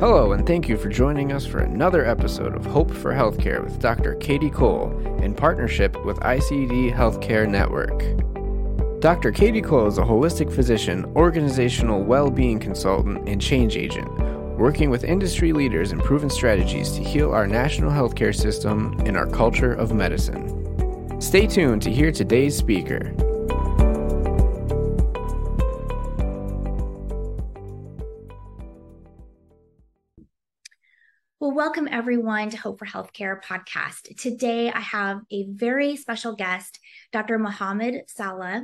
Hello, and thank you for joining us for another episode of Hope for Healthcare with Dr. Katie Cole in partnership with ICD Healthcare Network. Dr. Katie Cole is a holistic physician, organizational well being consultant, and change agent, working with industry leaders and proven strategies to heal our national healthcare system and our culture of medicine. Stay tuned to hear today's speaker. Welcome everyone to Hope for Healthcare podcast. Today I have a very special guest, Dr. Mohamed Saleh.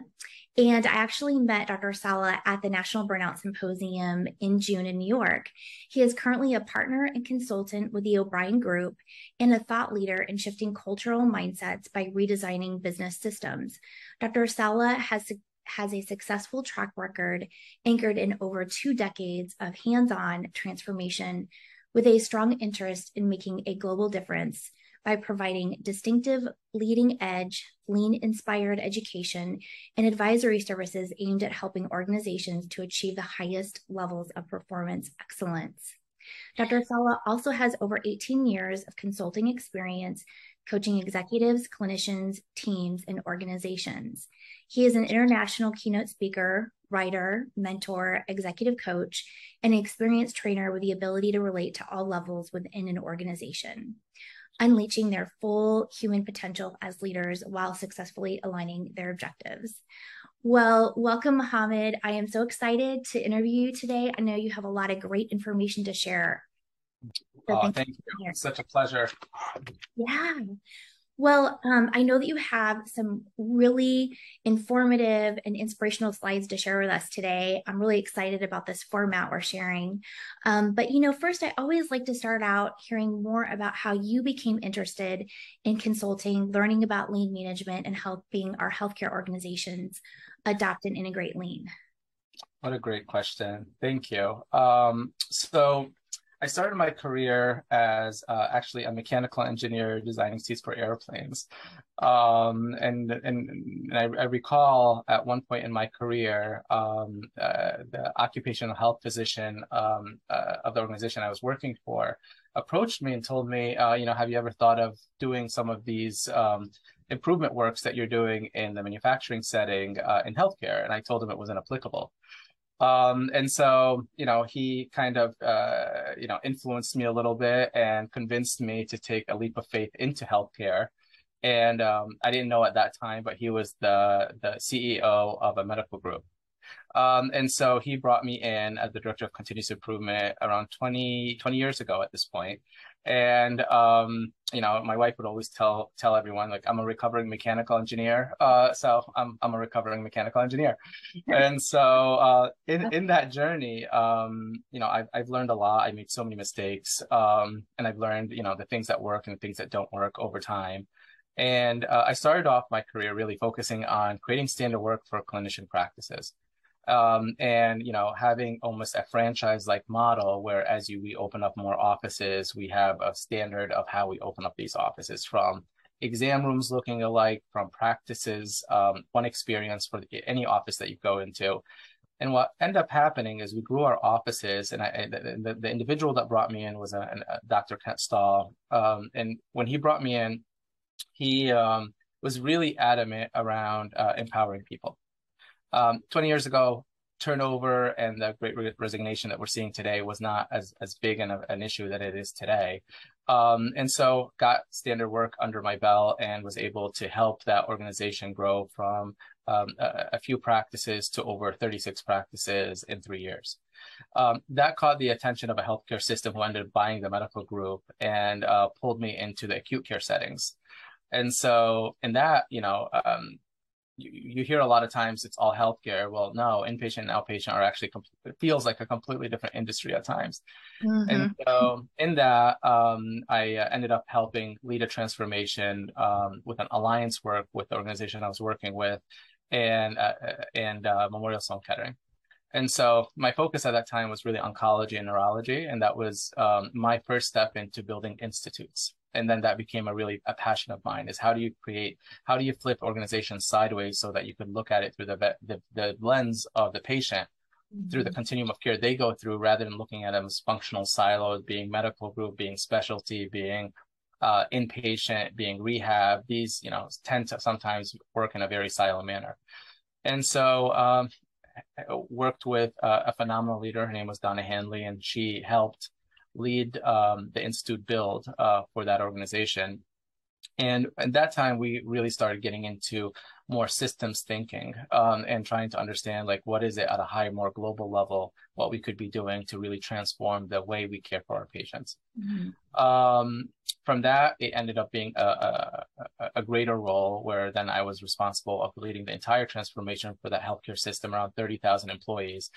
And I actually met Dr. Saleh at the National Burnout Symposium in June in New York. He is currently a partner and consultant with the O'Brien Group and a thought leader in shifting cultural mindsets by redesigning business systems. Dr. Saleh has has a successful track record anchored in over two decades of hands on transformation with a strong interest in making a global difference by providing distinctive, leading edge, lean inspired education and advisory services aimed at helping organizations to achieve the highest levels of performance excellence. Dr. Saleh also has over 18 years of consulting experience coaching executives, clinicians, teams, and organizations. He is an international keynote speaker, writer, mentor, executive coach, and an experienced trainer with the ability to relate to all levels within an organization, unleashing their full human potential as leaders while successfully aligning their objectives. Well, welcome, Mohamed. I am so excited to interview you today. I know you have a lot of great information to share. So oh, thank, you. Such a pleasure. Yeah. Well, um, I know that you have some really informative and inspirational slides to share with us today. I'm really excited about this format we're sharing. Um, but, you know, first, I always like to start out hearing more about how you became interested in consulting, learning about lean management, and helping our healthcare organizations adopt and integrate lean. What a great question. Thank you. Um, so, I started my career as uh, actually a mechanical engineer designing seats for airplanes. Um, and and, and I, I, recall at one point in my career, um, uh, the occupational health physician um, uh, of the organization I was working for approached me and told me, uh, you know, have you ever thought of doing some of these um, improvement works that you're doing in the manufacturing setting uh, in healthcare? And I told him it wasn't applicable. Um, and so, you know, he kind of, uh, you know, influenced me a little bit and convinced me to take a leap of faith into healthcare. And um, I didn't know at that time, but he was the the CEO of a medical group. Um, and so he brought me in as the director of continuous improvement around 20, 20 years ago at this point. And um, you know, my wife would always tell tell everyone like I'm a recovering mechanical engineer. Uh, so I'm I'm a recovering mechanical engineer. And so uh, in in that journey, um, you know, I've I've learned a lot. I made so many mistakes, um, and I've learned you know the things that work and the things that don't work over time. And uh, I started off my career really focusing on creating standard work for clinician practices um, and you know having almost a franchise like model where as you we open up more offices we have a standard of how we open up these offices from exam rooms looking alike from practices um, one experience for any office that you go into. And what ended up happening is we grew our offices and, I, the, the, individual that brought me in was a, a dr kent stahl. Um, and when he brought me in he um, was really adamant around uh, empowering people um, 20 years ago, turnover and the great resignation that we're seeing today was not as, as big an, an issue that it is today. Um, and so got standard work under my belt and was able to help that organization grow from um, a, a, few practices to over 36 practices in three years. Um, that caught the attention of a healthcare system who ended up buying the medical group and uh, pulled me into the acute care settings. And so in that, you know, um, you, you hear a lot of times it's all healthcare. Well, no, inpatient and outpatient are actually it feels like a completely different industry at times. Mm-hmm. And so in that, um, I uh, ended up helping lead a transformation um, with an alliance work with the organization I was working with, and uh, uh and uh, Memorial Sloan Kettering. And so my focus at that time was really oncology and neurology, and that was um, my first step into building institutes and then that became a really a passion of mine is how do you create how do you flip organizations sideways so that you could look at it through the the, the lens of the patient mm-hmm. through the continuum of care they go through rather than looking at them as functional silos, being medical group, being specialty, being uh, inpatient, being rehab. These, you know, tend to sometimes work in a very silo manner. And so, um, I worked with uh, a phenomenal leader. Her name was Donna Handley, and she helped lead um, the Institute build uh, for that organization. And at that time, we really started getting into more systems thinking um, and trying to understand like what is it at a high, more global level, what we could be doing to really transform the way we care for our patients. Mm-hmm. Um, from that, it ended up being a, a, a, greater role where then I was responsible of leading the entire transformation for that healthcare system, around 30,000 employees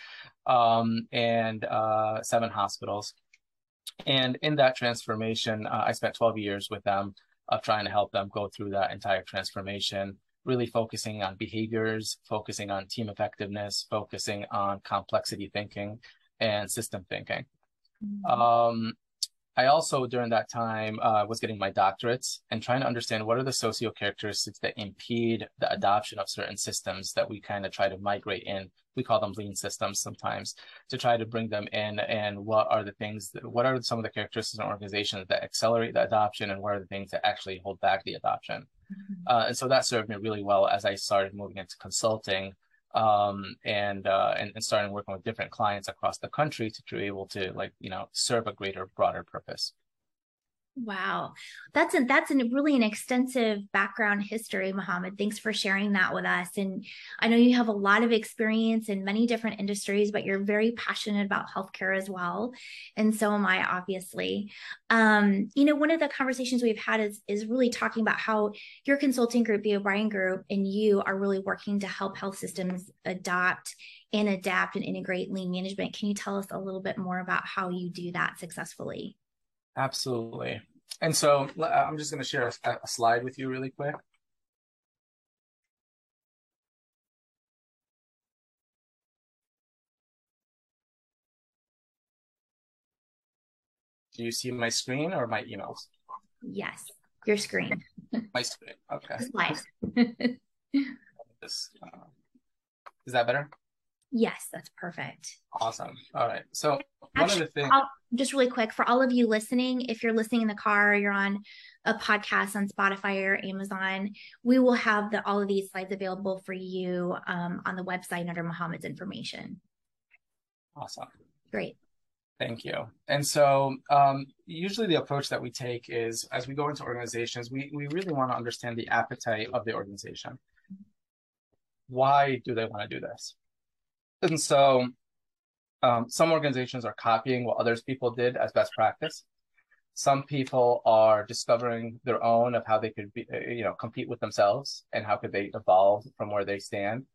um, and uh, seven hospitals. And in that transformation, uh, I spent 12 years with them of trying to help them go through that entire transformation, really focusing on behaviors, focusing on team effectiveness, focusing on complexity thinking and system thinking. Mm-hmm. Um, I also, during that time, uh, was getting my doctorates and trying to understand what are the socio characteristics that impede the adoption of certain systems that we kind of try to migrate in. We call them lean systems sometimes to try to bring them in. And what are the things, that, what are some of the characteristics in organizations that accelerate the adoption and what are the things that actually hold back the adoption? Mm-hmm. Uh, and so that served me really well as I started moving into consulting um, and, uh, and and starting working with different clients across the country to be able to like you know serve a greater, broader purpose. Wow. That's a, that's a really an extensive background history, Mohamed. Thanks for sharing that with us. And I know you have a lot of experience in many different industries, but you're very passionate about healthcare as well. And so am I, obviously. Um, you know, one of the conversations we've had is, is really talking about how your consulting group, the O'Brien Group, and you are really working to help health systems adopt and adapt and integrate lean management. Can you tell us a little bit more about how you do that successfully? Absolutely. And so I'm just going to share a, a slide with you really quick. Do you see my screen or my emails? Yes, your screen. my screen. Okay. Slide. This, uh, is that better? Yes, that's perfect. Awesome. All right. So one of the things just really quick for all of you listening, if you're listening in the car, you're on a podcast on Spotify or Amazon, we will have the all of these slides available for you um, on the website under Mohamed's information. Awesome. Great. Thank you. And so, um, usually the approach that we take is as we go into organizations, we, we really want to understand the appetite of the organization. Why do they want to do this? And so um, some organizations are copying what others people did as best practice. Some people are discovering their own of how they could be, uh, you know, compete with themselves and how could they evolve from where they stand.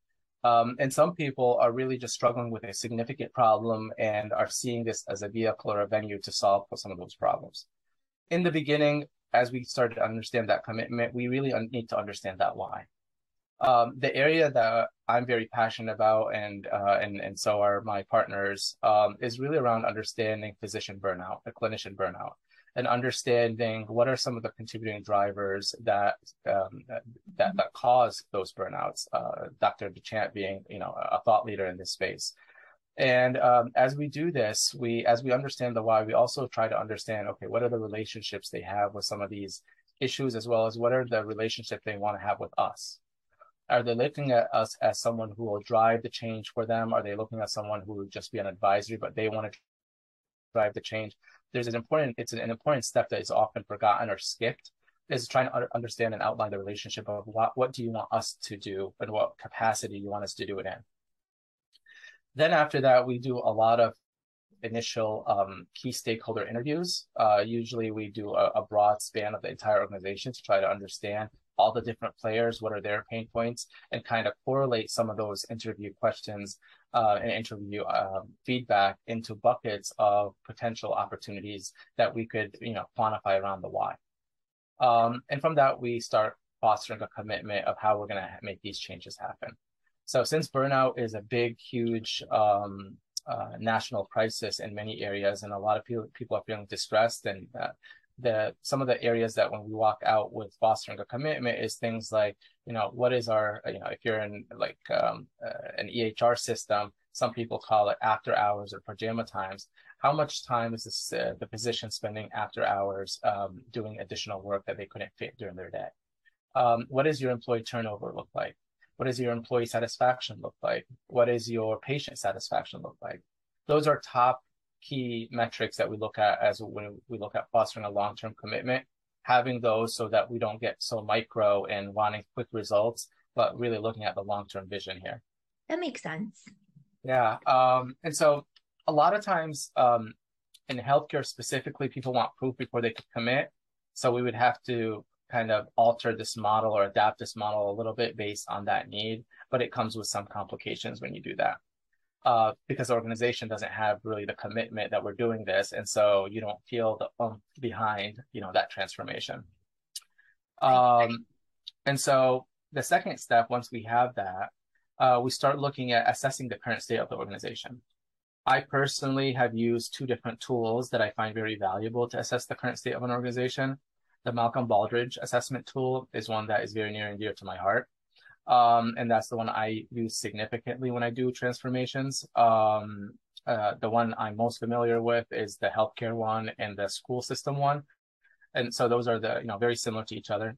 Um, and some people are really just struggling with a significant problem and are seeing this as a vehicle or a venue to solve for some of those problems. In the beginning, as we started to understand that commitment, we really need to understand that why. Um, the area that I'm very passionate about, and uh, and and so are my partners, um, is really around understanding physician burnout, the clinician burnout, and understanding what are some of the contributing drivers that um, that that cause those burnouts. Uh, Dr. DuChamp being, you know, a thought leader in this space. And um, as we do this, we as we understand the why, we also try to understand, okay, what are the relationships they have with some of these issues, as well as what are the relationships they want to have with us are they looking at us as someone who will drive the change for them? Are they looking at someone who will just be an advisory, but they want to drive the change? There's an important, it's an, an important step that is often forgotten or skipped is trying to understand and outline the relationship of what, what do you want us to do and what capacity you want us to do it in. Then after that, we do a lot of initial um, key stakeholder interviews. Uh, usually we do a, a, broad span of the entire organization to try to understand all the different players, what are their pain points, and kind of correlate some of those interview questions uh, and interview um, feedback into buckets of potential opportunities that we could, you know, quantify around the why. Um, and from that, we start fostering a commitment of how we're going to make these changes happen. So since burnout is a big, huge um, uh, national crisis in many areas, and a lot of people, people are feeling distressed and uh, the some of the areas that when we walk out with fostering a commitment is things like you know what is our you know if you're in like um, uh, an EHR system some people call it after hours or pajama times. How much time is this, uh, the physician spending after hours um, doing additional work that they couldn't fit during their day? Um, what does your employee turnover look like? What does your employee satisfaction look like? What does your patient satisfaction look like? Those are top key metrics that we look at as when we look at fostering a long-term commitment, having those so that we don't get so micro and wanting quick results, but really looking at the long-term vision here. That makes sense. Yeah. Um, and so a lot of times um, in healthcare specifically, people want proof before they could commit. So we would have to kind of alter this model or adapt this model a little bit based on that need, but it comes with some complications when you do that. Uh, because the organization doesn't have really the commitment that we're doing this, and so you don't feel the um behind, you know, that transformation. Um, and so the second step, once we have that, uh, we start looking at assessing the current state of the organization. I personally have used two different tools that I find very valuable to assess the current state of an organization. The Malcolm Baldrige assessment tool is one that is very near and dear to my heart. Um, and that's the one I use significantly when I do transformations. Um, uh, the one I'm most familiar with is the healthcare one and the school system one. And so those are the, you know, very similar to each other.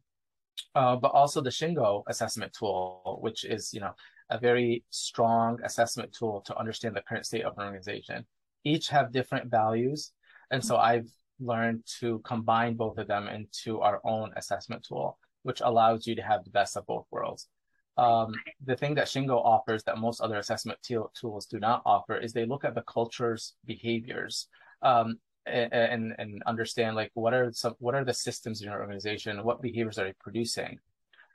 Uh, but also the Shingo assessment tool, which is, you know, a very strong assessment tool to understand the current state of an organization. Each have different values. And so I've learned to combine both of them into our own assessment tool, which allows you to have the best of both worlds. Um, the thing that Shingo offers that most other assessment t- tools do not offer is they look at the culture's behaviors um, and, and understand like what are some what are the systems in your organization, what behaviors are you producing,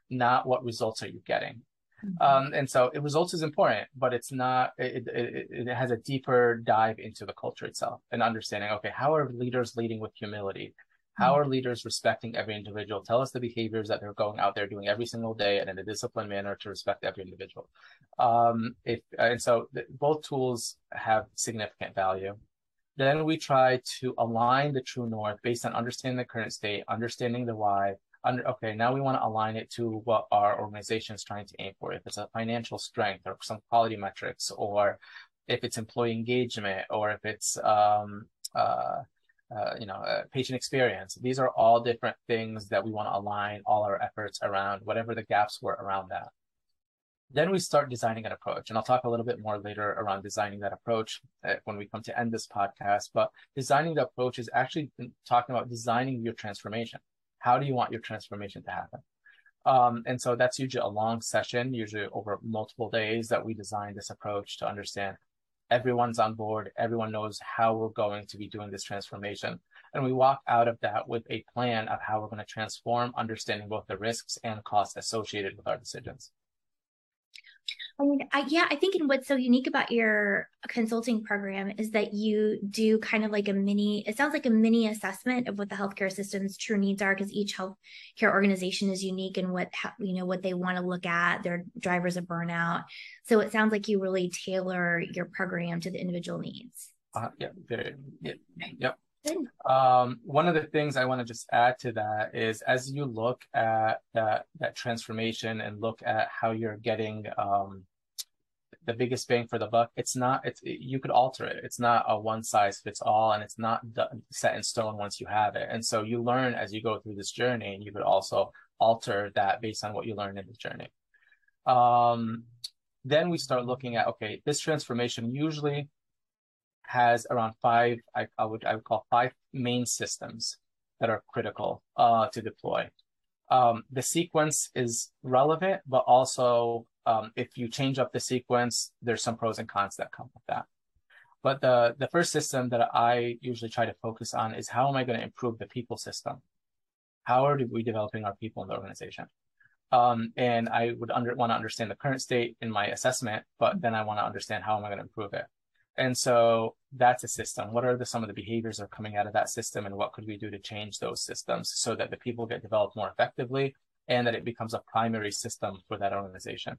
not what results are you getting. Mm-hmm. Um, and so it, results is important, but it's not, it, it, it has a deeper dive into the culture itself and understanding, okay, how are leaders leading with humility? How mm-hmm. are leaders respecting every individual? Tell us the behaviors that they're going out there doing every single day and in a disciplined manner to respect every individual. Um, if, and so both tools have significant value. Then we try to align the true north based on understanding the current state, understanding the why, under, okay, now we want to align it to what our organization is trying to aim for. If it's a financial strength or some quality metrics, or if it's employee engagement, or if it's um, uh, uh, you know uh, patient experience. These are all different things that we want to align all our efforts around, whatever the gaps were around that. Then we start designing an approach, and I'll talk a little bit more later around designing that approach uh, when we come to end this podcast. But designing the approach is actually talking about designing your transformation how do you want your transformation to happen? Um, and so that's usually a long session, usually over multiple days that we design this approach to understand everyone's on board. Everyone knows how we're going to be doing this transformation. And we walk out of that with a plan of how we're going to transform, understanding both the risks and costs associated with our decisions. I mean, I, yeah, I think and what's so unique about your consulting program is that you do kind of like a mini, it sounds like a mini assessment of what the healthcare system's true needs are because each healthcare organization is unique and what, you know, what they want to look at, their drivers of burnout. So it sounds like you really tailor your program to the individual needs. Uh, yeah, very, yeah, yep. Um, one of the things I want to just add to that is as you look at that that transformation and look at how you're getting um, the biggest bang for the buck, it's not it's you could alter it. It's not a one size fits all, and it's not set in stone once you have it. And so you learn as you go through this journey, and you could also alter that based on what you learn in the journey. Um, then we start looking at okay, this transformation usually has around five, I, I, would I would call five main systems that are critical uh, to deploy. Um, the sequence is relevant, but also um, if you change up the sequence, there's some pros and cons that come with that. But the the first system that I usually try to focus on is how am I going to improve the people system? How are we developing our people in the organization? Um, and I would under, want to understand the current state in my assessment, but then I want to understand how am I going to improve it. And so that's a system. What are the, some of the behaviors that are coming out of that system and what could we do to change those systems so that the people get developed more effectively and that it becomes a primary system for that organization?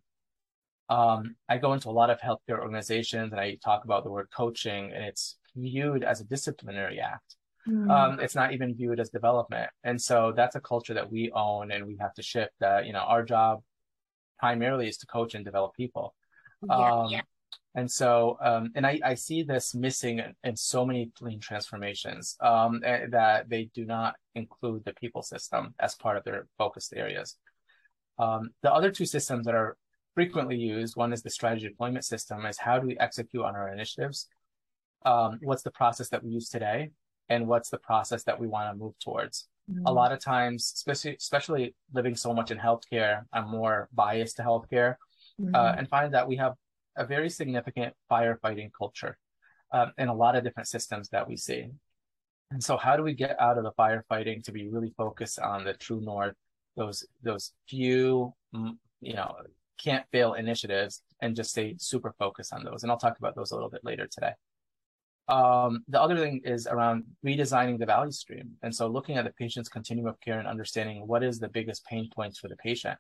Um, I go into a lot of healthcare organizations and I talk about the word coaching and it's viewed as a disciplinary act. Mm. Um, it's not even viewed as development. And so that's a culture that we own and we have to shift that, you know, our job primarily is to coach and develop people. Yeah, um, yeah and so, um, and I, I, see this missing in so many lean transformations um, eh, that they do not include the people system as part of their focused areas. Um, the other two systems that are frequently used, one is the strategy deployment system, is how do we execute on our initiatives? Um, what's the process that we use today? And what's the process that we want to move towards? Mm-hmm. A lot of times, especially, especially living so much in healthcare, I'm more biased to healthcare mm-hmm. uh, and find that we have a very significant firefighting culture um, in a lot of different systems that we see. And so, how do we get out of the firefighting to be really focused on the true north, those those few, you know, can't fail initiatives, and just stay super focused on those? And I'll talk about those a little bit later today. Um, the other thing is around redesigning the value stream, and so looking at the patient's continuum of care and understanding what is the biggest pain points for the patient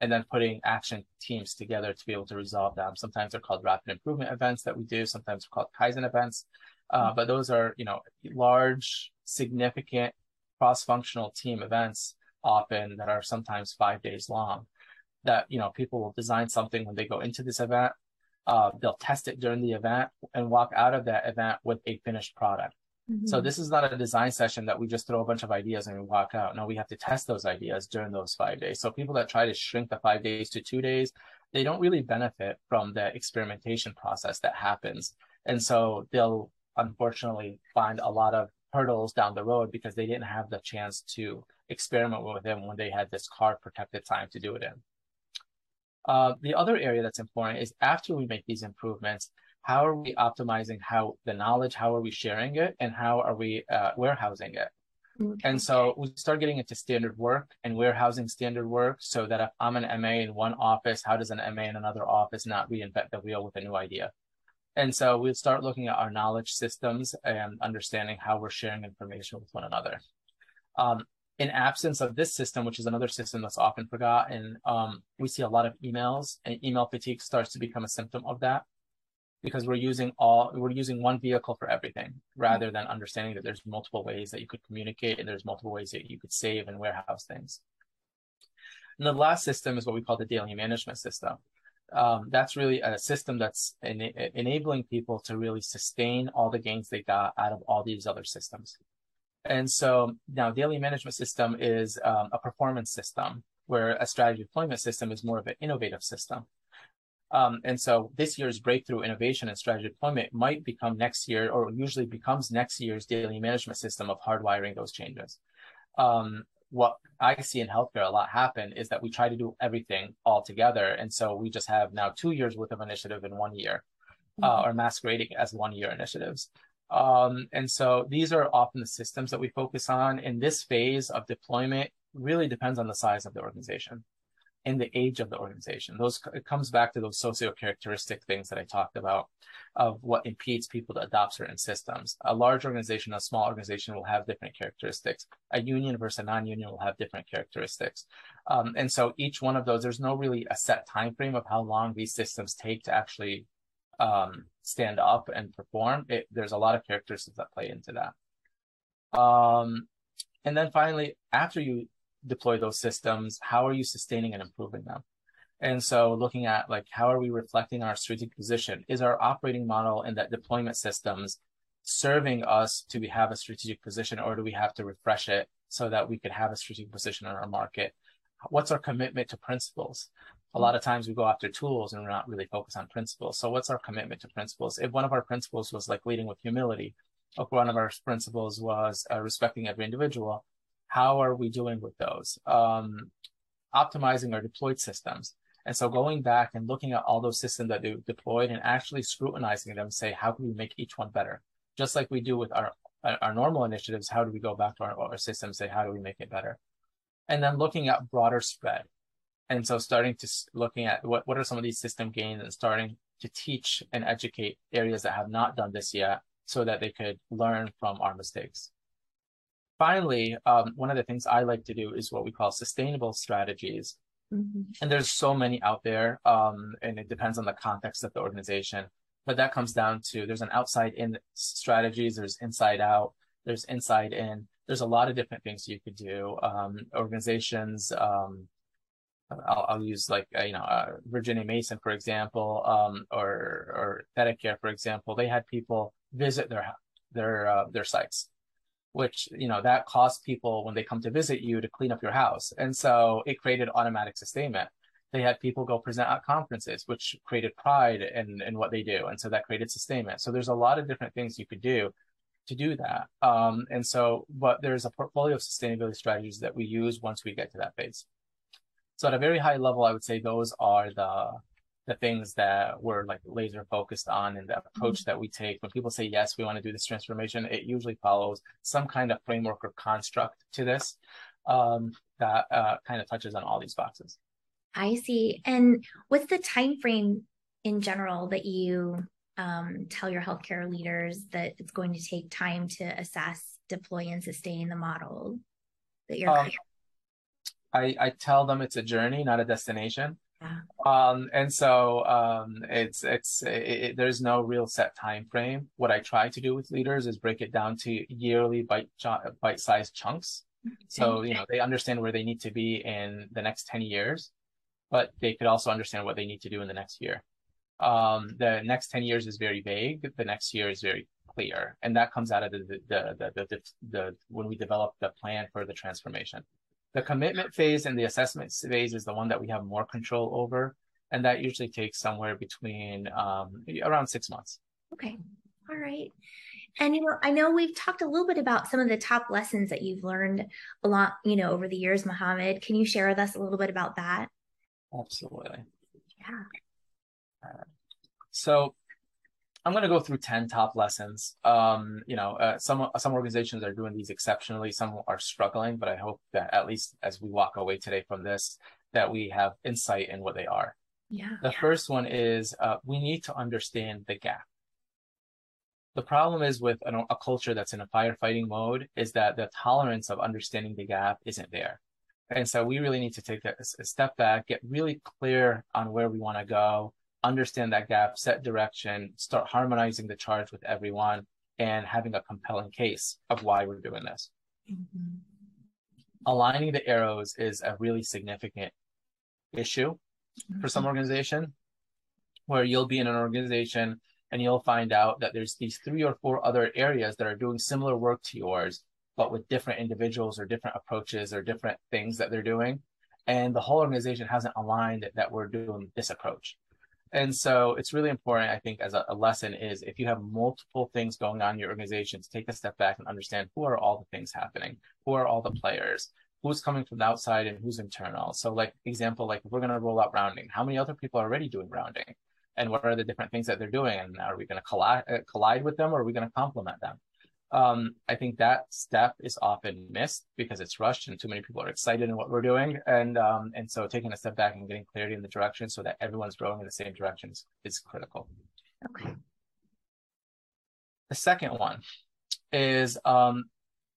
and then putting action teams together to be able to resolve them. Sometimes they're called rapid improvement events that we do. Sometimes they're called Kaizen events. Uh, but those are, you know, large, significant cross-functional team events often that are sometimes five days long that, you know, people will design something when they go into this event. Uh, they'll test it during the event and walk out of that event with a finished product. Mm-hmm. So this is not a design session that we just throw a bunch of ideas and we walk out. No, we have to test those ideas during those five days. So people that try to shrink the five days to two days, they don't really benefit from the experimentation process that happens. And so they'll unfortunately find a lot of hurdles down the road because they didn't have the chance to experiment with them when they had this card protected time to do it in. Uh, the other area that's important is after we make these improvements, how are we optimizing how the knowledge how are we sharing it and how are we uh, warehousing it? Okay. and so we start getting into standard work and warehousing standard work so that if i'm an ma in one office how does an ma in another office not reinvent the wheel with a new idea? And so we start looking at our knowledge systems and understanding how we're sharing information with one another. Um, in absence of this system, which is another system that's often forgotten, um, we see a lot of emails, and email fatigue starts to become a symptom of that because we're using all we're using one vehicle for everything rather than understanding that there's multiple ways that you could communicate and there's multiple ways that you could save and warehouse things. And the last system is what we call the daily management system. Um, that's really a system that's enabling people to really sustain all the gains they got out of all these other systems. And so now daily management system is um, a performance system where a strategy deployment system is more of an innovative system. Um, and so this year's breakthrough innovation and strategy deployment might become next year, or usually becomes next year's daily management system of hardwiring those changes. Um, what I see in healthcare a lot happen is that we try to do everything all together. And so we just have now two years worth of initiative in one year, uh, mm-hmm. uh, or masquerading as one year initiatives. Um, and so these are often the systems that we focus on. In this phase of deployment, really depends on the size of the organization in the age of the organization. Those it comes back to those socio characteristic things that I talked about of what impedes people to adopt certain systems. A large organization, a small organization will have different characteristics. A union versus a non-union will have different characteristics. Um, and so each one of those, there's no really a set time frame of how long these systems take to actually um, stand up and perform. It, there's a lot of characteristics that play into that. Um, and then finally, after you deploy those systems, how are you sustaining and improving them? And so looking at like how are we reflecting our strategic position? Is our operating model and that deployment systems serving us to have a strategic position or do we have to refresh it so that we could have a strategic position in our market? What's our commitment to principles? A lot of times we go after tools and we're not really focused on principles. So what's our commitment to principles? If one of our principles was like leading with humility, if one of our principles was uh, respecting every individual, how are we doing with those? Um, optimizing our deployed systems. And so going back and looking at all those systems that we deployed and actually scrutinizing them, say, how can we make each one better? Just like we do with our, our normal initiatives, how do we go back to our, our system, say, how do we make it better? And then looking at broader spread. And so starting to looking at what, what are some of these system gains and starting to teach and educate areas that have not done this yet so that they could learn from our mistakes finally, um, one of the things I like to do is what we call sustainable strategies. Mm-hmm. And there's so many out there, um, and it depends on the context of the organization. But that comes down to there's an outside in strategies, there's inside out, there's inside in. There's a lot of different things you could do. Um, organizations, um, I'll, I'll use like uh, you know uh, Virginia Mason for example, um, or or ThedaCare for example. They had people visit their their uh, their sites, which you know that costs people when they come to visit you to clean up your house, and so it created automatic sustainment. They had people go present at conferences, which created pride in in what they do, and so that created sustainment. So there's a lot of different things you could do to do that. Um, and so, but there's a portfolio of sustainability strategies that we use once we get to that phase. So at a very high level, I would say those are the the things that we're like laser focused on and the approach mm-hmm. that we take when people say yes we want to do this transformation it usually follows some kind of framework or construct to this um, that uh, kind of touches on all these boxes i see and what's the time frame in general that you um, tell your healthcare leaders that it's going to take time to assess deploy and sustain the model that you're um, I, I tell them it's a journey, not a destination. Yeah. Um, and so um, it's it's it, it, there's no real set time frame. What I try to do with leaders is break it down to yearly bite bite sized chunks. So you know they understand where they need to be in the next ten years, but they could also understand what they need to do in the next year. Um, the next ten years is very vague. The next year is very clear, and that comes out of the the the, the, the, the when we develop the plan for the transformation. The commitment phase and the assessment phase is the one that we have more control over. And that usually takes somewhere between um, around six months. Okay. All right. And you know, I know we've talked a little bit about some of the top lessons that you've learned a lot, you know, over the years, Mohamed. Can you share with us a little bit about that? Absolutely. Yeah. Uh, so I'm going to go through 10 top lessons. Um, you know, uh, some some organizations are doing these exceptionally, some are struggling, but I hope that at least as we walk away today from this, that we have insight in what they are. Yeah. The first one is uh, we need to understand the gap. The problem is with a, a culture that's in a firefighting mode is that the tolerance of understanding the gap isn't there. And so we really need to take a, a step back, get really clear on where we want to go, understand that gap, set direction, start harmonizing the charge with everyone, and having a compelling case of why we're doing this. Mm-hmm. Aligning the arrows is a really significant issue mm-hmm. for some mm-hmm. organization where you'll be in an organization and you'll find out that there's these three or four other areas that are doing similar work to yours, but with different individuals or different approaches or different things that they're doing. And the whole organization hasn't aligned that we're doing this approach. And so it's really important, I think, as a, a, lesson is if you have multiple things going on in your organization, to take a step back and understand who are all the things happening, who are all the players, who's coming from the outside and who's internal. So, like example, like we're going to roll out rounding, how many other people are already doing rounding, and what are the different things that they're doing, and are we going to collide uh, collide with them, or are we going to complement them? Um, I think that step is often missed because it's rushed and too many people are excited in what we're doing. And, um, and so taking a step back and getting clarity in the direction so that everyone's growing in the same direction is, is critical. Okay. The second one is, um,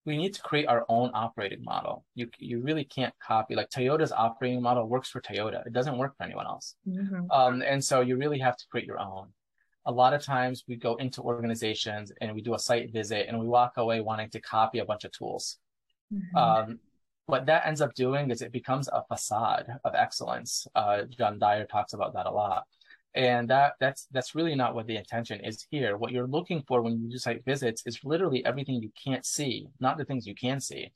we need to create our own operating model. You you really can't copy like Toyota's operating model works for Toyota. It doesn't work for anyone else. Mm-hmm. Um, and so you really have to create your own a lot of times we go into organizations and we do a site visit and we walk away wanting to copy a bunch of tools. Mm-hmm. Um, what that ends up doing is it becomes a facade of excellence. Uh, John Dyer talks about that a lot. And that that's that's really not what the intention is here. What you're looking for when you do site visits is literally everything you can't see, not the things you can see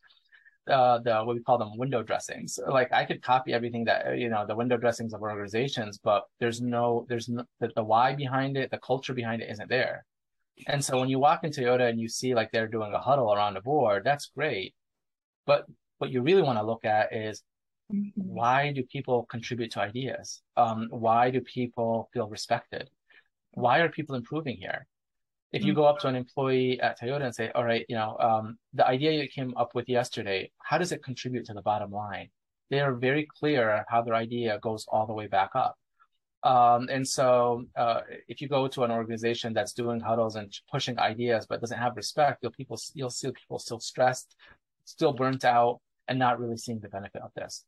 uh, the what we call them window dressings. Like I could copy everything that you know the window dressings of organizations, but there's no there's no, the, the why behind it, the culture behind it isn't there. And so when you walk in Toyota and you see like they're doing a huddle around the board, that's great. But what you really want to look at is why do people contribute to ideas? Um, why do people feel respected? Why are people improving here? If you mm. go up to an employee at Toyota and say, all right, you know, um, the idea you came up with yesterday, how does it contribute to the bottom line? They are very clear how their idea goes all the way back up. Um, and so, uh, if you go to an organization that's doing huddles and pushing ideas but doesn't have respect, you'll people you'll see people still stressed, still burnt out, and not really seeing the benefit of this.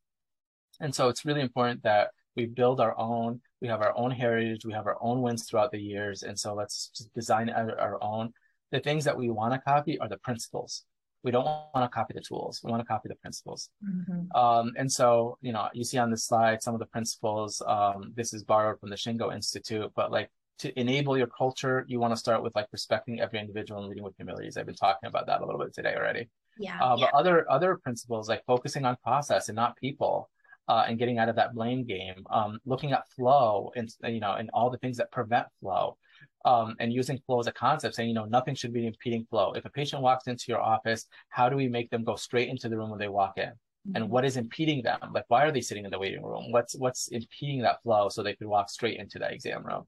And so, it's really important that we build our own we have our own heritage we have our own wins throughout the years and so let's just design our, our own the things that we want to copy are the principles We don't want to copy the tools. We want to copy the principles. Mm-hmm. Um, and so, you know, you see on this slide some of the principles. Um, this is borrowed from the Shingo Institute, but like to enable your culture, you want to start with like respecting every individual and leading with humility. I've been talking about that a little bit today already. Yeah. Uh, yeah. But other other principles like focusing on process and not people, uh, and getting out of that blame game. Um, looking at flow and you know and all the things that prevent flow um, and using flow as a concept, saying, you know, nothing should be impeding flow. If a patient walks into your office, how do we make them go straight into the room when they walk in? Mm-hmm. And what is impeding them? Like, why are they sitting in the waiting room? What's what's impeding that flow so they could walk straight into that exam room?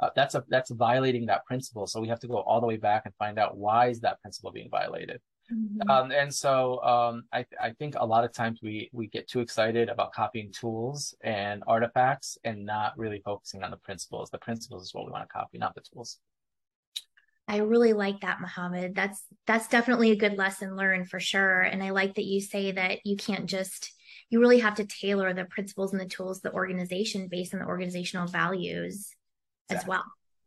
Uh, that's a that's violating that principle. So we have to go all the way back and find out why is that principle being violated. Mm-hmm. Um, and so um, I, I think a lot of times we we get too excited about copying tools and artifacts and not really focusing on the principles. The principles is what we want to copy, not the tools. I really like that, Mohamed. That's that's definitely a good lesson learned for sure. And I like that you say that you can't just you really have to tailor the principles and the tools the organization based on the organizational values exactly. as well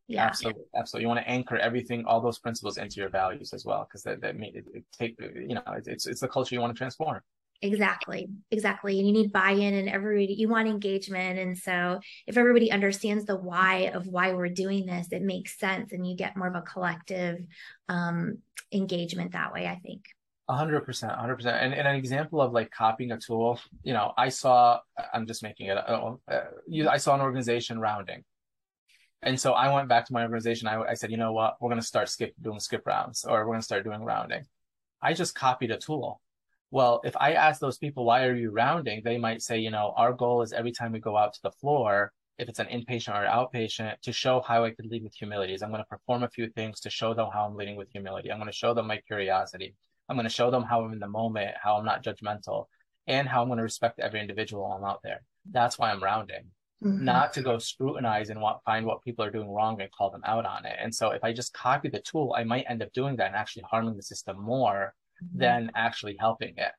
yeah. Absolutely absolutely. You want to anchor everything all those principles into your values as well because that, that it, it take you know it's it's the culture you want to transform. Exactly exactly and you need buy-in and everybody you want engagement and so if everybody understands the why of why we're doing this it makes sense and you get more of a collective um, engagement that way i think. A hundred percent, hundred percent. And an example of like copying a tool, you know, I saw, I'm just making it, uh, uh, you, I saw an organization rounding and so I went back to my organization. I, I said, you know what? We're going to start skip doing skip rounds or we're going to start doing rounding. I just copied a tool. Well, if I ask those people, why are you rounding? They might say, you know, our goal is every time we go out to the floor, if it's an inpatient or outpatient, to show how I could lead with humility. I'm going to perform a few things to show them how I'm leading with humility. I'm going to show them my curiosity. I'm going to show them how I'm in the moment, how I'm not judgmental, and how I'm going to respect every individual I'm out there. That's why I'm rounding mm-hmm. not to go scrutinize and what, find what people are doing wrong and call them out on it. And so if I just copy the tool, I might end up doing that and actually harming the system more mm-hmm. than actually helping it.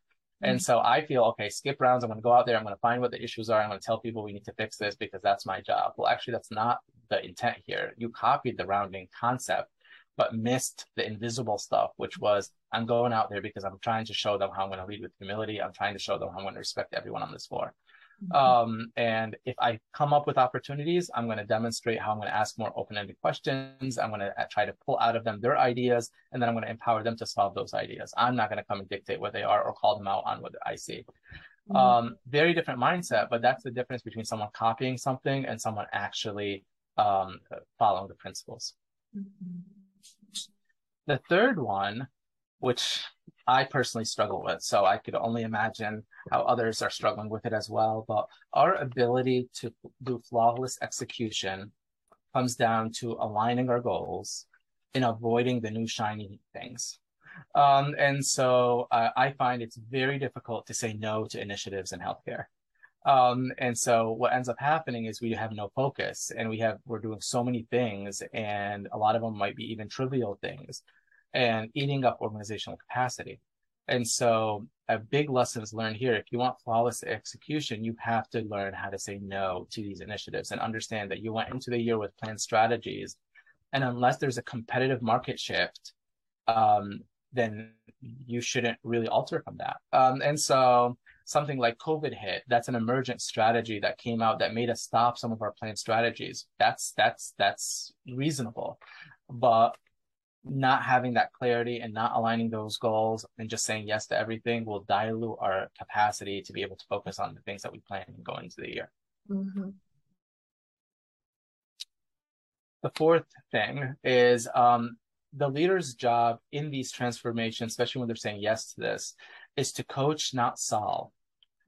And mm-hmm. so I feel, okay, skip rounds. I'm going to go out there. I'm going to find what the issues are. I'm going to tell people we need to fix this because that's my job. Well, actually, that's not the intent here. You copied the rounding concept, but missed the invisible stuff, which was I'm going out there because I'm trying to show them how I'm going to lead with humility. I'm trying to show them how I'm going to respect everyone on this floor. Mm-hmm. Um, and if I come up with opportunities, I'm going to demonstrate how I'm going to ask more open-ended questions. I'm going to uh, try to pull out of them their ideas, and then I'm going to empower them to solve those ideas. I'm not going to come and dictate what they are or call them out on what I see. Mm-hmm. Um, very different mindset, but that's the difference between someone copying something and someone actually um, following the principles. Mm-hmm. The third one, which I personally struggle with. So I could only imagine how others are struggling with it as well. But our ability to do flawless execution comes down to aligning our goals and avoiding the new shiny things. Um, and so uh, I find it's very difficult to say no to initiatives in healthcare. Um, and so what ends up happening is we have no focus and we have, we're doing so many things and a lot of them might be even trivial things and eating up organizational capacity. And so a big lesson is learned here. If you want flawless execution, you have to learn how to say no to these initiatives and understand that you went into the year with planned strategies. And unless there's a competitive market shift, um, then you shouldn't really alter from that. Um, and so something like COVID hit, that's an emergent strategy that came out that made us stop some of our planned strategies. That's that's that's reasonable. But not having that clarity and not aligning those goals and just saying yes to everything will dilute our capacity to be able to focus on the things that we plan going into the year. Mm-hmm. The fourth thing is um, the leader's job in these transformations, especially when they're saying yes to this, is to coach, not solve.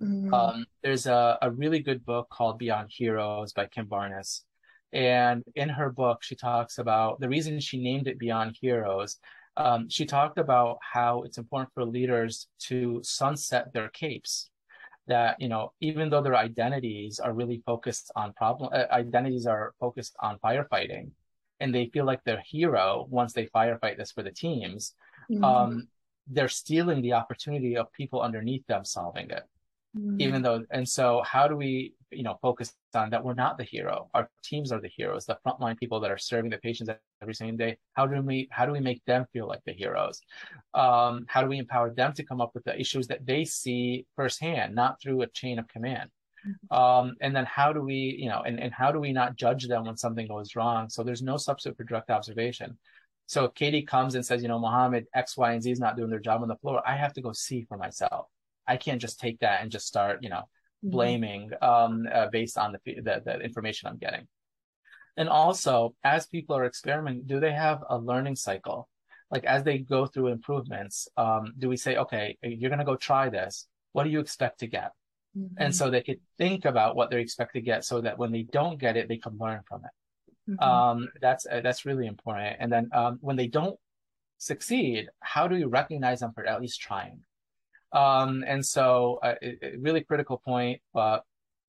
Mm-hmm. Um, there's a, a really good book called Beyond Heroes by Kim Barnes and in her book, she talks about the reason she named it Beyond Heroes. Um, she talked about how it's important for leaders to sunset their capes. That you know, even though their identities are really focused on problem, uh, identities are focused on firefighting, and they feel like they're hero once they firefight this for the teams. Mm-hmm. Um, they're stealing the opportunity of people underneath them solving it. Mm-hmm. Even though, and so how do we you know, focused on that we're not the hero. Our teams are the heroes, the frontline people that are serving the patients every single day. How do we how do we make them feel like the heroes? Um, how do we empower them to come up with the issues that they see firsthand, not through a chain of command? Mm-hmm. Um, and then how do we, you know, and, and how do we not judge them when something goes wrong? So there's no substitute for direct observation. So if Katie comes and says, you know, Mohamed, X, Y, and Z is not doing their job on the floor, I have to go see for myself. I can't just take that and just start, you know. Blaming um, uh, based on the, the, the information I'm getting. And also, as people are experimenting, do they have a learning cycle? Like as they go through improvements, um, do we say, okay, you're going to go try this. What do you expect to get? Mm-hmm. And so they could think about what they expect to get so that when they don't get it, they can learn from it. Mm-hmm. Um, that's, uh, that's really important. And then um, when they don't succeed, how do you recognize them for at least trying? Um, and so uh, a, really critical point, but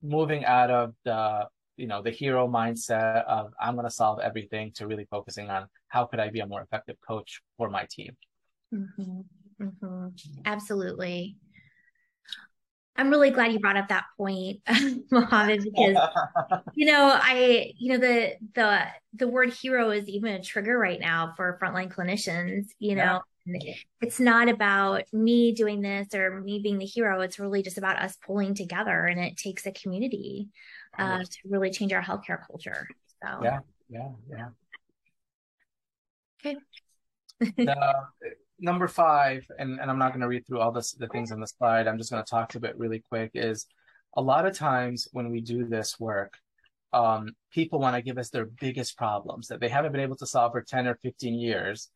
moving out of the, you know, the hero mindset of I'm going to solve everything to really focusing on how could I be a more effective coach for my team. Mm-hmm. Mm-hmm. Absolutely. I'm really glad you brought up that point, Mohamed, because you know, I you know the the the word hero is even a trigger right now for frontline clinicians. You know, it's not about me doing this or me being the hero. It's really just about us pulling together, and it takes a community uh, to really change our healthcare culture. So yeah, yeah, yeah. Okay. the, number five, and, and I'm not going to read through all this, the things on the slide. I'm just going to talk to it really quick. Is a lot of times when we do this work, um, people want to give us their biggest problems that they haven't been able to solve for 10 or 15 years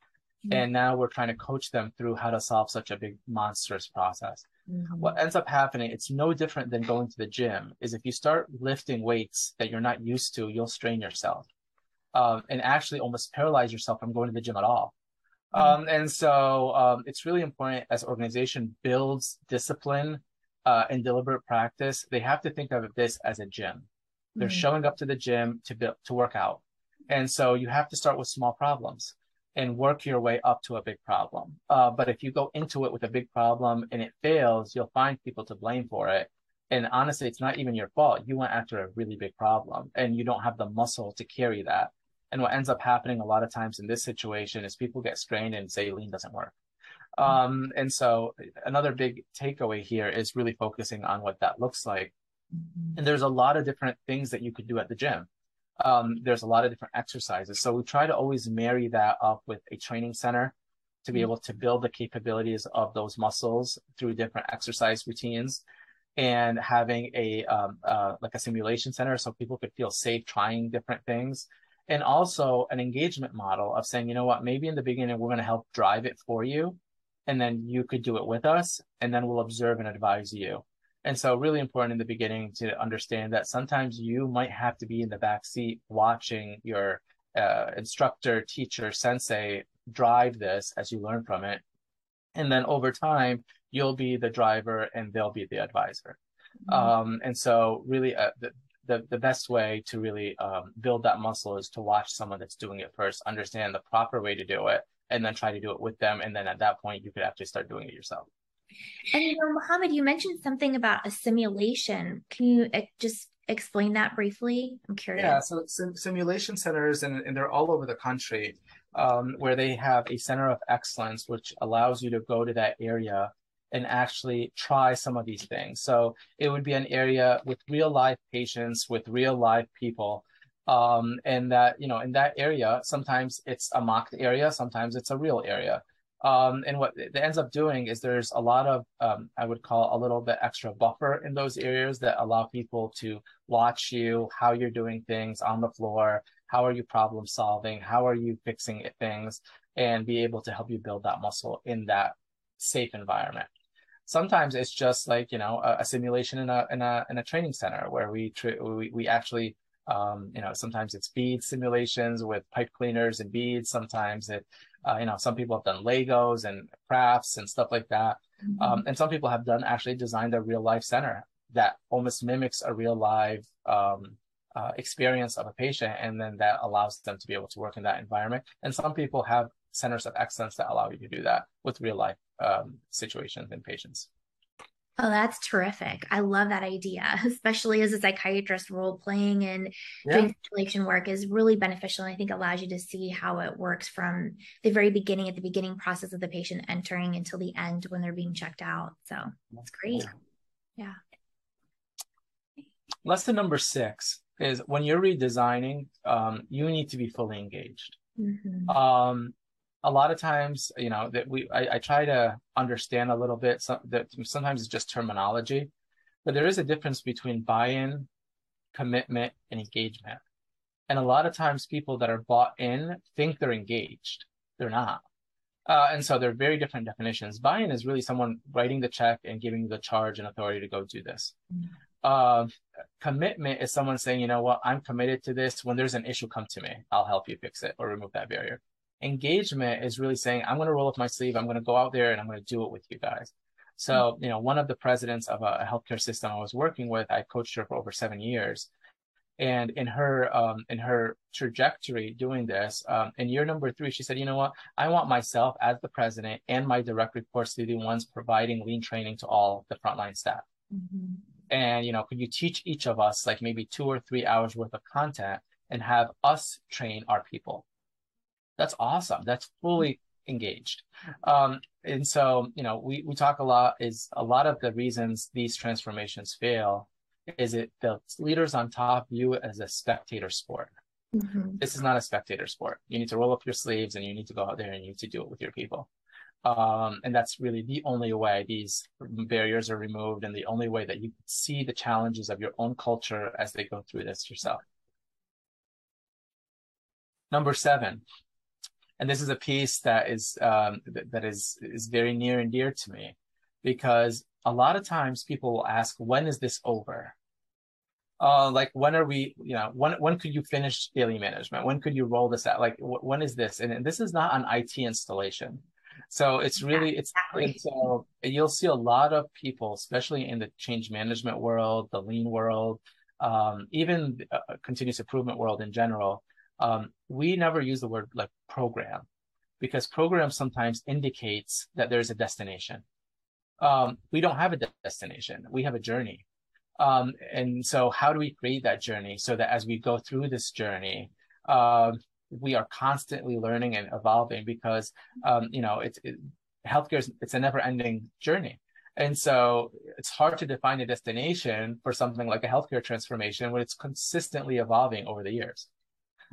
Mm-hmm. And now we're trying to coach them through how to solve such a big monstrous process. Mm-hmm. What ends up happening, it's no different than going to the gym, is if you start lifting weights that you're not used to, you'll strain yourself. Um, and actually almost paralyze yourself from going to the gym at all. Mm-hmm. Um, and so um, it's really important as organization builds discipline uh, and deliberate practice. They have to think of this as a gym. They're mm-hmm. showing up to the gym to build, to work out. And so you have to start with small problems and work your way up to a big problem. Uh, but if you go into it with a big problem and it fails, you'll find people to blame for it. And honestly, it's not even your fault. You went after a really big problem and you don't have the muscle to carry that. And what ends up happening a lot of times in this situation is people get strained and say lean doesn't work. Um, and so another big takeaway here is really focusing on what that looks like. Mm-hmm. And there's a lot of different things that you could do at the gym um, there's a lot of different exercises. So we try to always marry that up with a training center to be mm-hmm. able to build the capabilities of those muscles through different exercise routines and having a um, uh, like a simulation center so people could feel safe trying different things and also an engagement model of saying you know what maybe in the beginning we're going to help drive it for you and then you could do it with us and then we'll observe and advise you and so, really important in the beginning to understand that sometimes you might have to be in the back seat watching your uh, instructor, teacher, sensei drive this as you learn from it. And then over time, you'll be the driver and they'll be the advisor. Mm-hmm. Um, and so, really, uh, the, the, the best way to really um, build that muscle is to watch someone that's doing it first, understand the proper way to do it, and then try to do it with them. And then at that point, you could actually start doing it yourself. And you know, Mohamed, you mentioned something about a simulation. Can you uh, just explain that briefly? I'm curious. Yeah, so sim- simulation centers, and, and, they're all over the country, um, where they have a center of excellence, which allows you to go to that area and actually try some of these things. So it would be an area with real life patients, with real life people. Um, and that, you know, in that area, sometimes it's a mocked area, sometimes it's a real area. Um, and what it ends up doing is there's a lot of, um, I would call a little bit extra buffer in those areas that allow people to watch you, how you're doing things on the floor, how are you problem solving, how are you fixing things, and be able to help you build that muscle in that safe environment. Sometimes it's just like you know a, a simulation in a in a in a training center where we tra- we, we actually um, you know sometimes it's bead simulations with pipe cleaners and beads. Sometimes it uh, you know, some people have done Legos and crafts and stuff like that. Mm-hmm. Um, and some people have done actually designed a real life center that almost mimics a real live um, uh, experience of a patient. And then that allows them to be able to work in that environment. And some people have centers of excellence that allow you to do that with real life um, situations and patients. Oh, that's terrific. I love that idea, especially as a psychiatrist, role playing and yeah. doing simulation work is really beneficial. And I think allows you to see how it works from the very beginning, at the beginning process of the patient entering until the end when they're being checked out. So that's great. Yeah. Lesson number six is when you're redesigning, um, you need to be fully engaged. Mm-hmm. Um, a lot of times, you know, that we I, I try to understand a little bit. So that sometimes it's just terminology, but there is a difference between buy-in, commitment, and engagement. And a lot of times, people that are bought in think they're engaged. They're not. Uh, and so they're very different definitions. Buy-in is really someone writing the check and giving the charge and authority to go do this. Mm-hmm. Uh, commitment is someone saying, you know what, I'm committed to this. When there's an issue, come to me. I'll help you fix it or remove that barrier engagement is really saying, I'm going to roll up my sleeve. I'm going to go out there and I'm going to do it with you guys. So, mm-hmm. you know, one of the presidents of a, healthcare system I was working with, I coached her for over seven years. And in her um, in her trajectory doing this, um, in year number three, she said, "You know what? I want myself as the president and my direct reports to be the ones providing lean training to all the frontline staff. Mm-hmm. And you know, could you teach each of us like maybe two or three hours worth of content and have us train our people?" That's awesome. That's fully engaged. Um, and so, you know, we, we talk a lot is a lot of the reasons these transformations fail is it the leaders on top view it as a spectator sport. Mm-hmm. This is not a spectator sport. You need to roll up your sleeves and you need to go out there and you need to do it with your people. Um, and that's really the only way these barriers are removed and the only way that you see the challenges of your own culture as they go through this yourself. Number seven, and this is a piece that is um, that is is very near and dear to me because a lot of times people will ask when is this over? Uh, like when are we you know when when could you finish daily management? When could you roll this out? Like w- when is this? And, and, this is not an it installation. So it's really it's, it's so you'll see a lot of people especially in the change management world the lean world um, even uh, continuous improvement world in general um, we never use the word like program because program sometimes indicates that there's a destination. Um, we don't have a destination. We have a journey. Um, and so how do we create that journey so that as we go through this journey, uh, we are constantly learning and evolving because, um, you know, it's, it, healthcare is, it's a never ending journey. And so it's hard to define a destination for something like a healthcare transformation when it's consistently evolving over the years.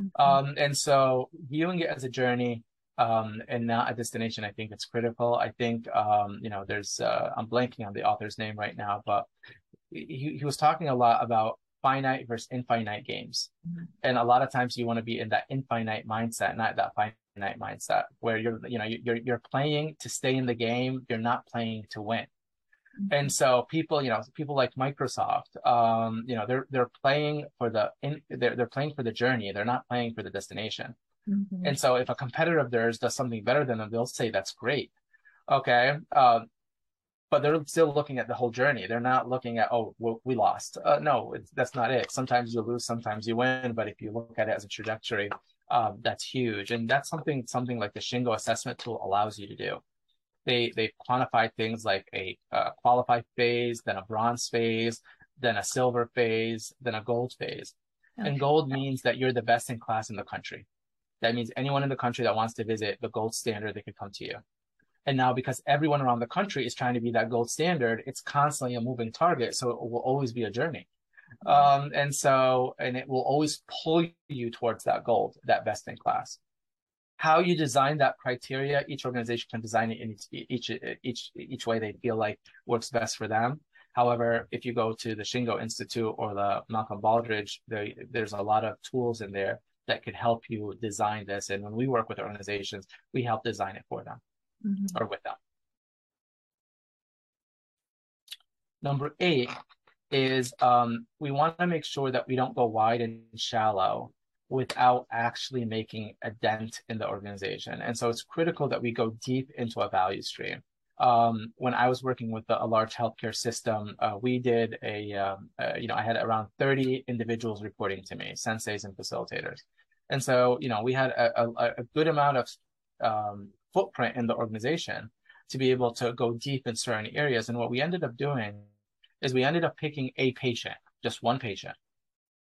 Mm-hmm. Um, and so viewing it as a journey um, and not a destination, I think it's critical. I think, um, you know, there's, uh, I'm blanking on the author's name right now, but he, he was talking a lot about finite versus infinite games. Mm-hmm. And a lot of times you want to be in that infinite mindset, not that finite mindset where you're, you know, you're, you're playing to stay in the game. You're not playing to win. And so people, you know, people like Microsoft, um, you know, they're they're playing for the in, they're they're playing for the journey. They're not playing for the destination. Mm-hmm. And so if a competitor of theirs does something better than them, they'll say that's great. Okay. Um, but they're still looking at the whole journey. They're not looking at, oh, we lost. Uh, no, that's not it. Sometimes you lose, sometimes you win. But if you look at it as a trajectory, um, that's huge. And that's something, something like the Shingo assessment tool allows you to do they they quantify things like a, a qualified phase, then a bronze phase, then a silver phase, then a gold phase. Okay. And gold means that you're the best in class in the country. That means anyone in the country that wants to visit the gold standard, they could come to you. And now because everyone around the country is trying to be that gold standard, it's constantly a moving target. So it will always be a journey. Um, and so, and it will always pull you towards that gold, that best in class how you design that criteria, each organization can design it in each, each, each, each way they feel like works best for them. However, if you go to the Shingo Institute or the Malcolm Baldrige, there, there's a lot of tools in there that could help you design this. And when we work with organizations, we help design it for them mm-hmm. or with them. Number eight is um, we want to make sure that we don't go wide and shallow without actually making a dent in the organization. And so it's critical that we go deep into a value stream. Um, when I was working with a, a large healthcare system, uh, we did a, um, uh, you know, I had around 30 individuals reporting to me, senseis and facilitators. And so, you know, we had a, a, a good amount of um, footprint in the organization. to be able to go deep in certain areas. And what we ended up doing is we ended up picking a patient, just one patient.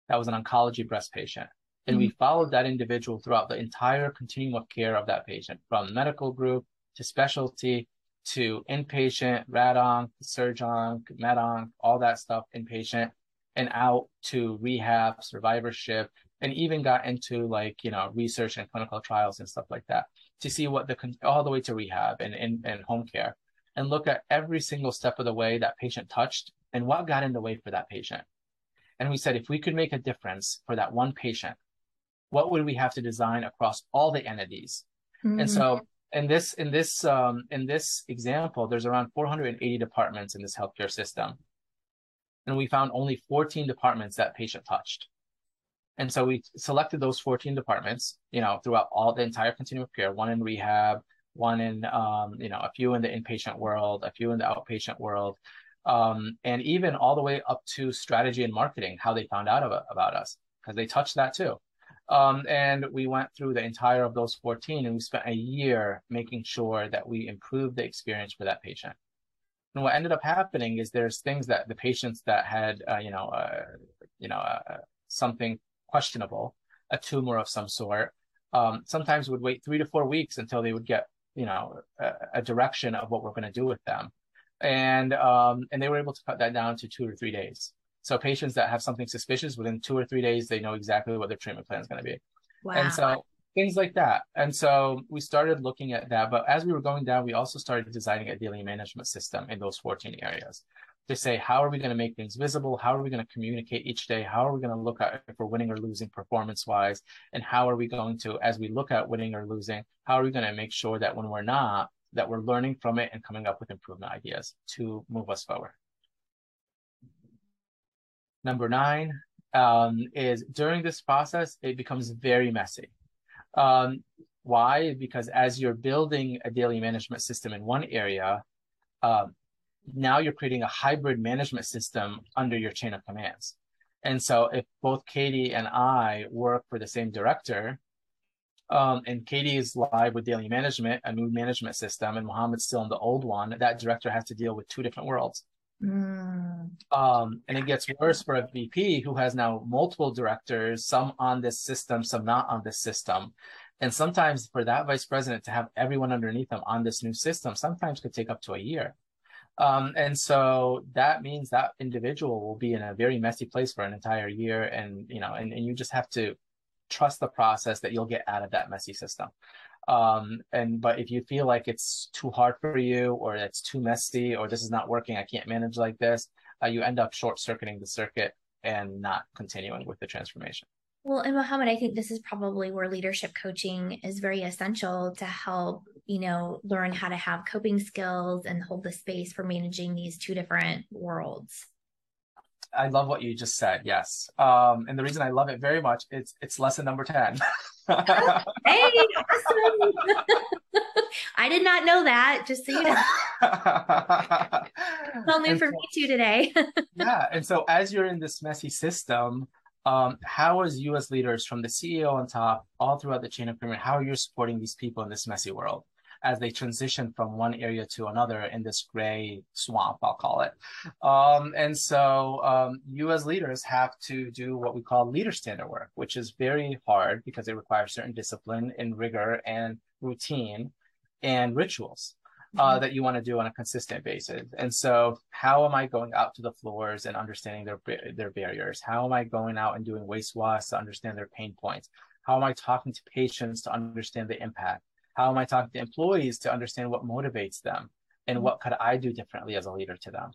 That was an oncology breast patient. And mm-hmm. we followed that individual throughout the entire continuum of care of that patient, from medical group to specialty to inpatient, radon, surgeon, medonc, all that stuff, inpatient, and out to rehab, survivorship, and even got into like, you know, research and clinical trials and stuff like that to see what the, all the way to rehab and, and, and home care and look at every single step of the way that patient touched and what got in the way for that patient. And we said, if we could make a difference for that one patient, what would we have to design across all the entities? Mm-hmm. And so in this in this um, in this example, there's around 480 departments in this healthcare system, and we found only 14 departments that patient touched. And so we selected those 14 departments, you know, throughout all the entire continuum of care, one in rehab, one in, um, you know, a few in the inpatient world, a few in the outpatient world, um, and even all the way up to strategy and marketing, how they found out about, about us, because they touched that too. Um, and we went through the entire of those 14 and we spent a year making sure that we improved the experience for that patient. And what ended up happening is there's things that the patients that had, uh, you know, uh, you know, uh, something questionable, a tumor of some sort, um, sometimes would wait three to four weeks until they would get, you know, a, a direction of what we're going to do with them. And, um, and they were able to cut that down to two or three days. So patients that have something suspicious within two or three days, they know exactly what their treatment plan is going to be. Wow. And so things like that. And so we started looking at that. But as we were going down, we also started designing a daily management system in those 14 areas to say, how are we going to make things visible? How are we going to communicate each day? How are we going to look at if we're winning or losing performance wise? And how are we going to, as we look at winning or losing, how are we going to make sure that when we're not, that we're learning from it and coming up with improvement ideas to move us forward? Number nine um, is during this process, it becomes very messy. Um, why? Because as you're building a daily management system in one area, um, now you're creating a hybrid management system under your chain of commands. And so if both Katie and I work for the same director, um, and Katie is live with daily management, a new management system, and Mohamed's still in the old one, that director has to deal with two different worlds. Mm. Um, and it gets worse for a VP who has now multiple directors, some on this system, some not on this system. And sometimes for that vice president to have everyone underneath them on this new system, sometimes could take up to a year. Um, and so that means that individual will be in a very messy place for an entire year. And, you know, and, and you just have to trust the process that you'll get out of that messy system. Um, and, but if you feel like it's too hard for you or it's too messy or this is not working, I can't manage like this, uh, you end up short circuiting the circuit and not continuing with the transformation. Well, and Mohamed, I think this is probably where leadership coaching is very essential to help, you know, learn how to have coping skills and hold the space for managing these two different worlds. I love what you just said. Yes. Um, and the reason I love it very much, it's it's lesson number 10. hey, awesome. I did not know that, just so you know. it's All new for so, me too today. yeah. And so as you're in this messy system, um, how as you as leaders from the CEO on top all throughout the chain of command, how are you supporting these people in this messy world as they transition from one area to another in this gray swamp, I'll call it. Um, and so um, you as leaders have to do what we call leader standard work, which is very hard because it requires certain discipline and rigor and routine and rituals uh, mm-hmm. that you want to do on a consistent basis. And so, how am I going out to the floors and understanding their their barriers? How am I going out and doing waste wash to understand their pain points? How am I talking to patients to understand the impact? How am I talking to employees to understand what motivates them? And mm-hmm. what could I do differently as a leader to them?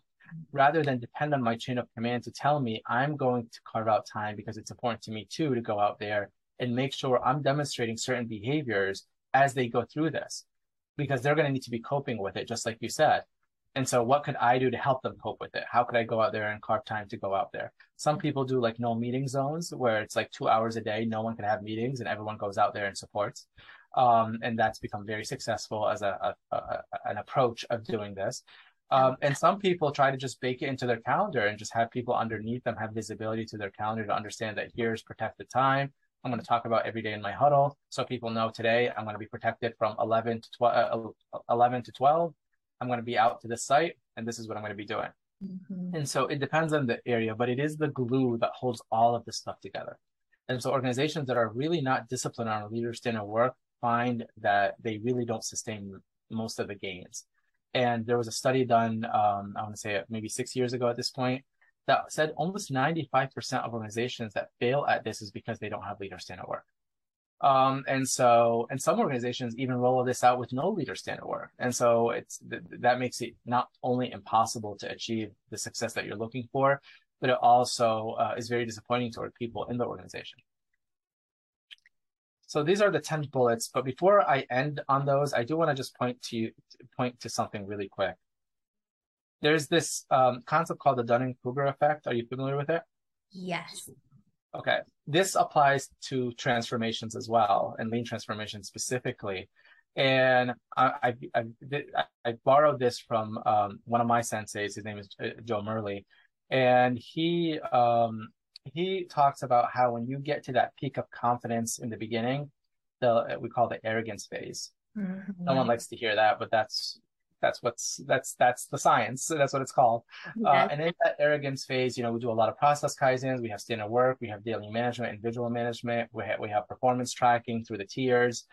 Rather than depend on my chain of command to tell me I'm going to carve out time because it's important to me too to go out there and make sure I'm demonstrating certain behaviors as they go through this because they're going to need to be coping with it, just like you said. And so, what could I do to help them cope with it? How could I go out there and carve time to go out there? Some people do like no meeting zones where it's like two hours a day, no one can have meetings, and everyone goes out there and supports. Um, and that's become very successful as a, a, a an approach of doing this. Um, and some people try to just bake it into their calendar and just have people underneath them have visibility to their calendar to understand that here's protected time. I'm going to talk about every day in my huddle so people know today I'm going to be protected from 11 to 12, uh, 11 to 12 I'm going to be out to the site and this is what I'm going to be doing. Mm-hmm. And so it depends on the area, but it is the glue that holds all of this stuff together. And so organizations that are really not disciplined on a leader standard work find that they really don't sustain most of the gains. And there was a study done, um, I want to say maybe six years ago at this point, that said almost 95% of organizations that fail at this is because they don't have leader standard work. Um, and so, and some organizations even roll this out with no leader standard work. And so it's, th- that makes it not only impossible to achieve the success that you're looking for, but it also uh, is very disappointing toward people in the organization. So these are the 10 bullets, but before I end on those, I do want to just point to you, point to something really quick. There's this um, concept called the Dunning-Kruger effect. Are you familiar with it? Yes. Okay. This applies to transformations as well, and lean transformation specifically. And I, I, I, I borrowed this from um, one of my senseis. His name is uh, Joe Murley, and he um, he talks about how when you get to that peak of confidence in the beginning, the we call the arrogance phase. Mm-hmm. No one likes to hear that, but that's that's what's that's that's the science. That's what it's called. Yeah. Uh, and in that arrogance phase, you know, we do a lot of process kaizens. We have standard work. We have daily management, and visual management. We have we have performance tracking through the tiers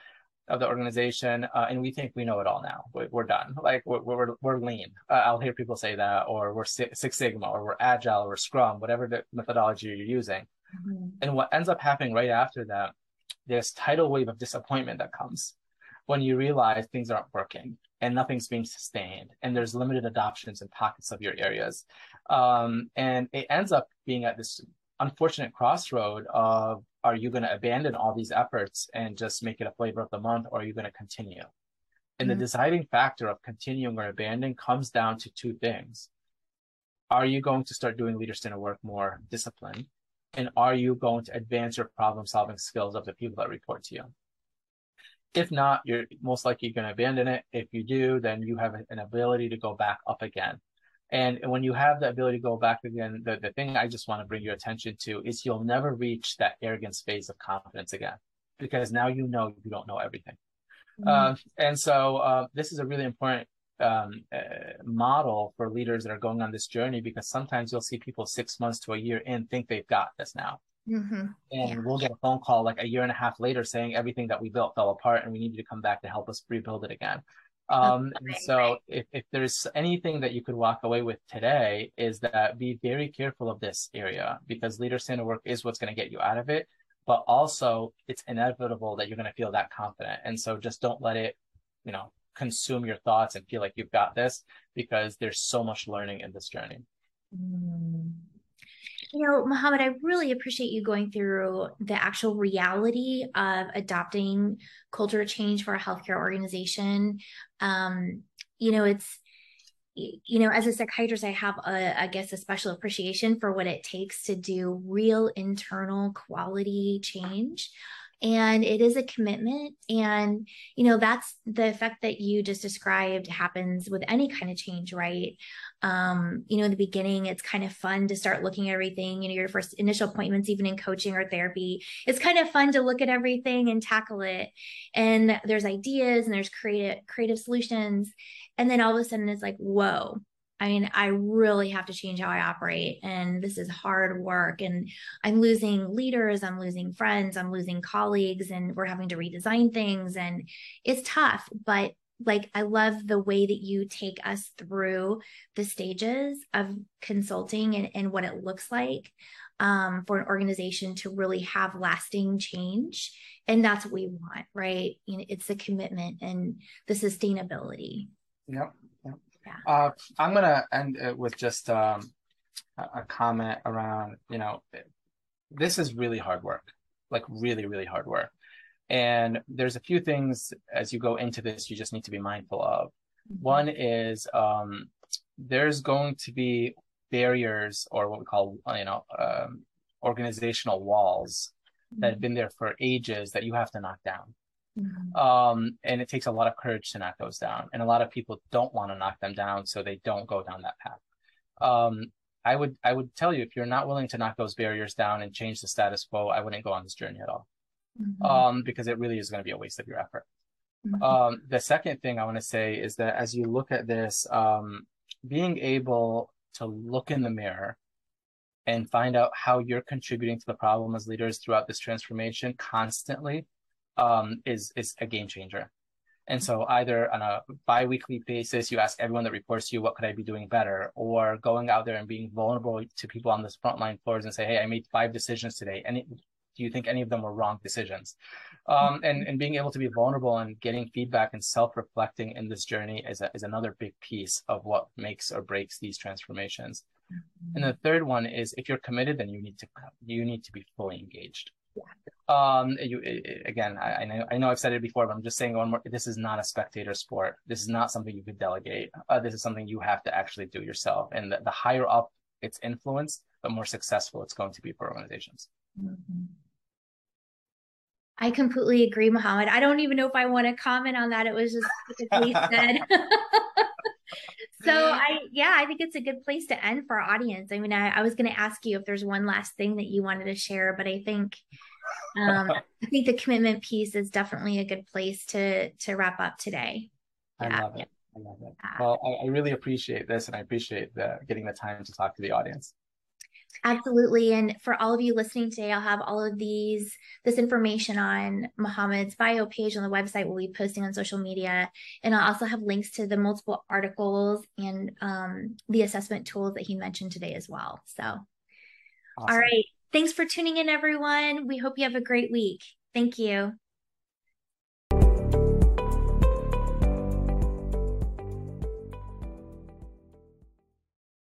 of the organization, uh, and we think we know it all now. We, are done. Like we're we're, we're lean. Uh, I'll hear people say that, or we're Six Sigma, or we're Agile, or we're Scrum, whatever the methodology you're using. Mm-hmm. And what ends up happening right after that, there's tidal wave of disappointment that comes when you realize things aren't working and nothing's being sustained and there's limited adoptions in pockets of your areas um, and it ends up being at this unfortunate crossroad of are you going to abandon all these efforts and just make it a flavor of the month or are you going to continue and mm-hmm. the deciding factor of continuing or abandoning comes down to two things are you going to start doing leader standard work more disciplined and are you going to advance your problem solving skills of the people that report to you if not, you're most likely going to abandon it. If you do, then you have an ability to go back up again. And when you have the ability to go back again, the, the thing I just want to bring your attention to is you'll never reach that arrogance phase of confidence again, because now you know you don't know everything. Mm-hmm. Uh, and so uh, this is a really important um, uh, model for leaders that are going on this journey, because sometimes you'll see people six months to a year in think they've got this now. Mm-hmm. And yeah. we'll get a phone call like a year and a half later saying everything that we built fell apart and we need you to come back to help us rebuild it again. Um, and so if, if there's anything that you could walk away with today is that be very careful of this area because leader standard work is what's going to get you out of it. But also it's inevitable that you're going to feel that confident. And so just don't let it, you know, consume your thoughts and feel like you've got this because there's so much learning in this journey. Mm. You know, Mohamed, I really appreciate you going through the actual reality of adopting culture change for a healthcare organization. Um, you know, it's you know, as a psychiatrist, I have a, I guess, a special appreciation for what it takes to do real internal quality change and it is a commitment. And you know that's the effect that you just described happens with any kind of change right? Um you know in the beginning it's kind of fun to start looking at everything. You know your first initial appointments even in coaching or therapy it's kind of fun to look at everything and tackle it. And there's ideas and there's creative creative solutions. And then all of a sudden it's like whoa I mean, I really have to change how I operate. And this is hard work. And I'm losing leaders, I'm losing friends, I'm losing colleagues, and we're having to redesign things. And it's tough. But like, I love the way that you take us through the stages of consulting and, and what it looks like um, for an organization to really have lasting change. And that's what we want, right? You know, it's the commitment and the sustainability. Yep. Yeah. Uh, I'm gonna end it with just um, a comment around, you know, this is really hard work, like really, really hard work. And there's a few things as you go into this you just need to be mindful of. Mm-hmm. One is um, there's going to be barriers or what we call, you know, um, organizational walls mm-hmm. that have been there for ages that you have to knock down. Mm-hmm. Um, and it takes a lot of courage to knock those down. And a lot of people don't want to knock them down, so they don't go down that path. Um, I would I would tell you if you're not willing to knock those barriers down and change the status quo, I wouldn't go on this journey at all. Mm-hmm. Um, because it really is going to be a waste of your effort. Mm-hmm. Um, the second thing I want to say is that as you look at this, um, being able to look in the mirror and find out how you're contributing to the problem as leaders throughout this transformation constantly um, is is a game changer. And so either on a biweekly basis, you ask everyone that reports to you, what could I be doing better? Or going out there and being vulnerable to people on this frontline floors and say, Hey, I made five decisions today. And do you think any of them were wrong decisions? Um, and, and being able to be vulnerable and getting feedback and self-reflecting in this journey is, a, is another big piece of what makes or breaks these transformations. And the third one is if you're committed, then you need to, you need to be fully engaged. Yeah. Um, you, again, I, I, know, I know I've said it before, but I'm just saying one more, this is not a spectator sport. This is not something you could delegate. Uh, this is something you have to actually do yourself. And the, the higher up its influence, the more successful it's going to be for organizations. Mm-hmm. I completely agree, Mohamed. I don't even know if I want to comment on that. It was just said. so I, yeah, I think it's a good place to end for our audience. I mean, I, I was going to ask you if there's one last thing that you wanted to share, but I think, um, I think the commitment piece is definitely a good place to to wrap up today. I yeah. love it. I love it. Well, I, I really appreciate this, and I appreciate the getting the time to talk to the audience. Absolutely. And for all of you listening today, I'll have all of these, this information on Mohamed's bio page on the website we'll be posting on social media. And I'll also have links to the multiple articles and um, the assessment tools that he mentioned today as well. So, awesome. all right. Thanks for tuning in, everyone. We hope you have a great week. Thank you.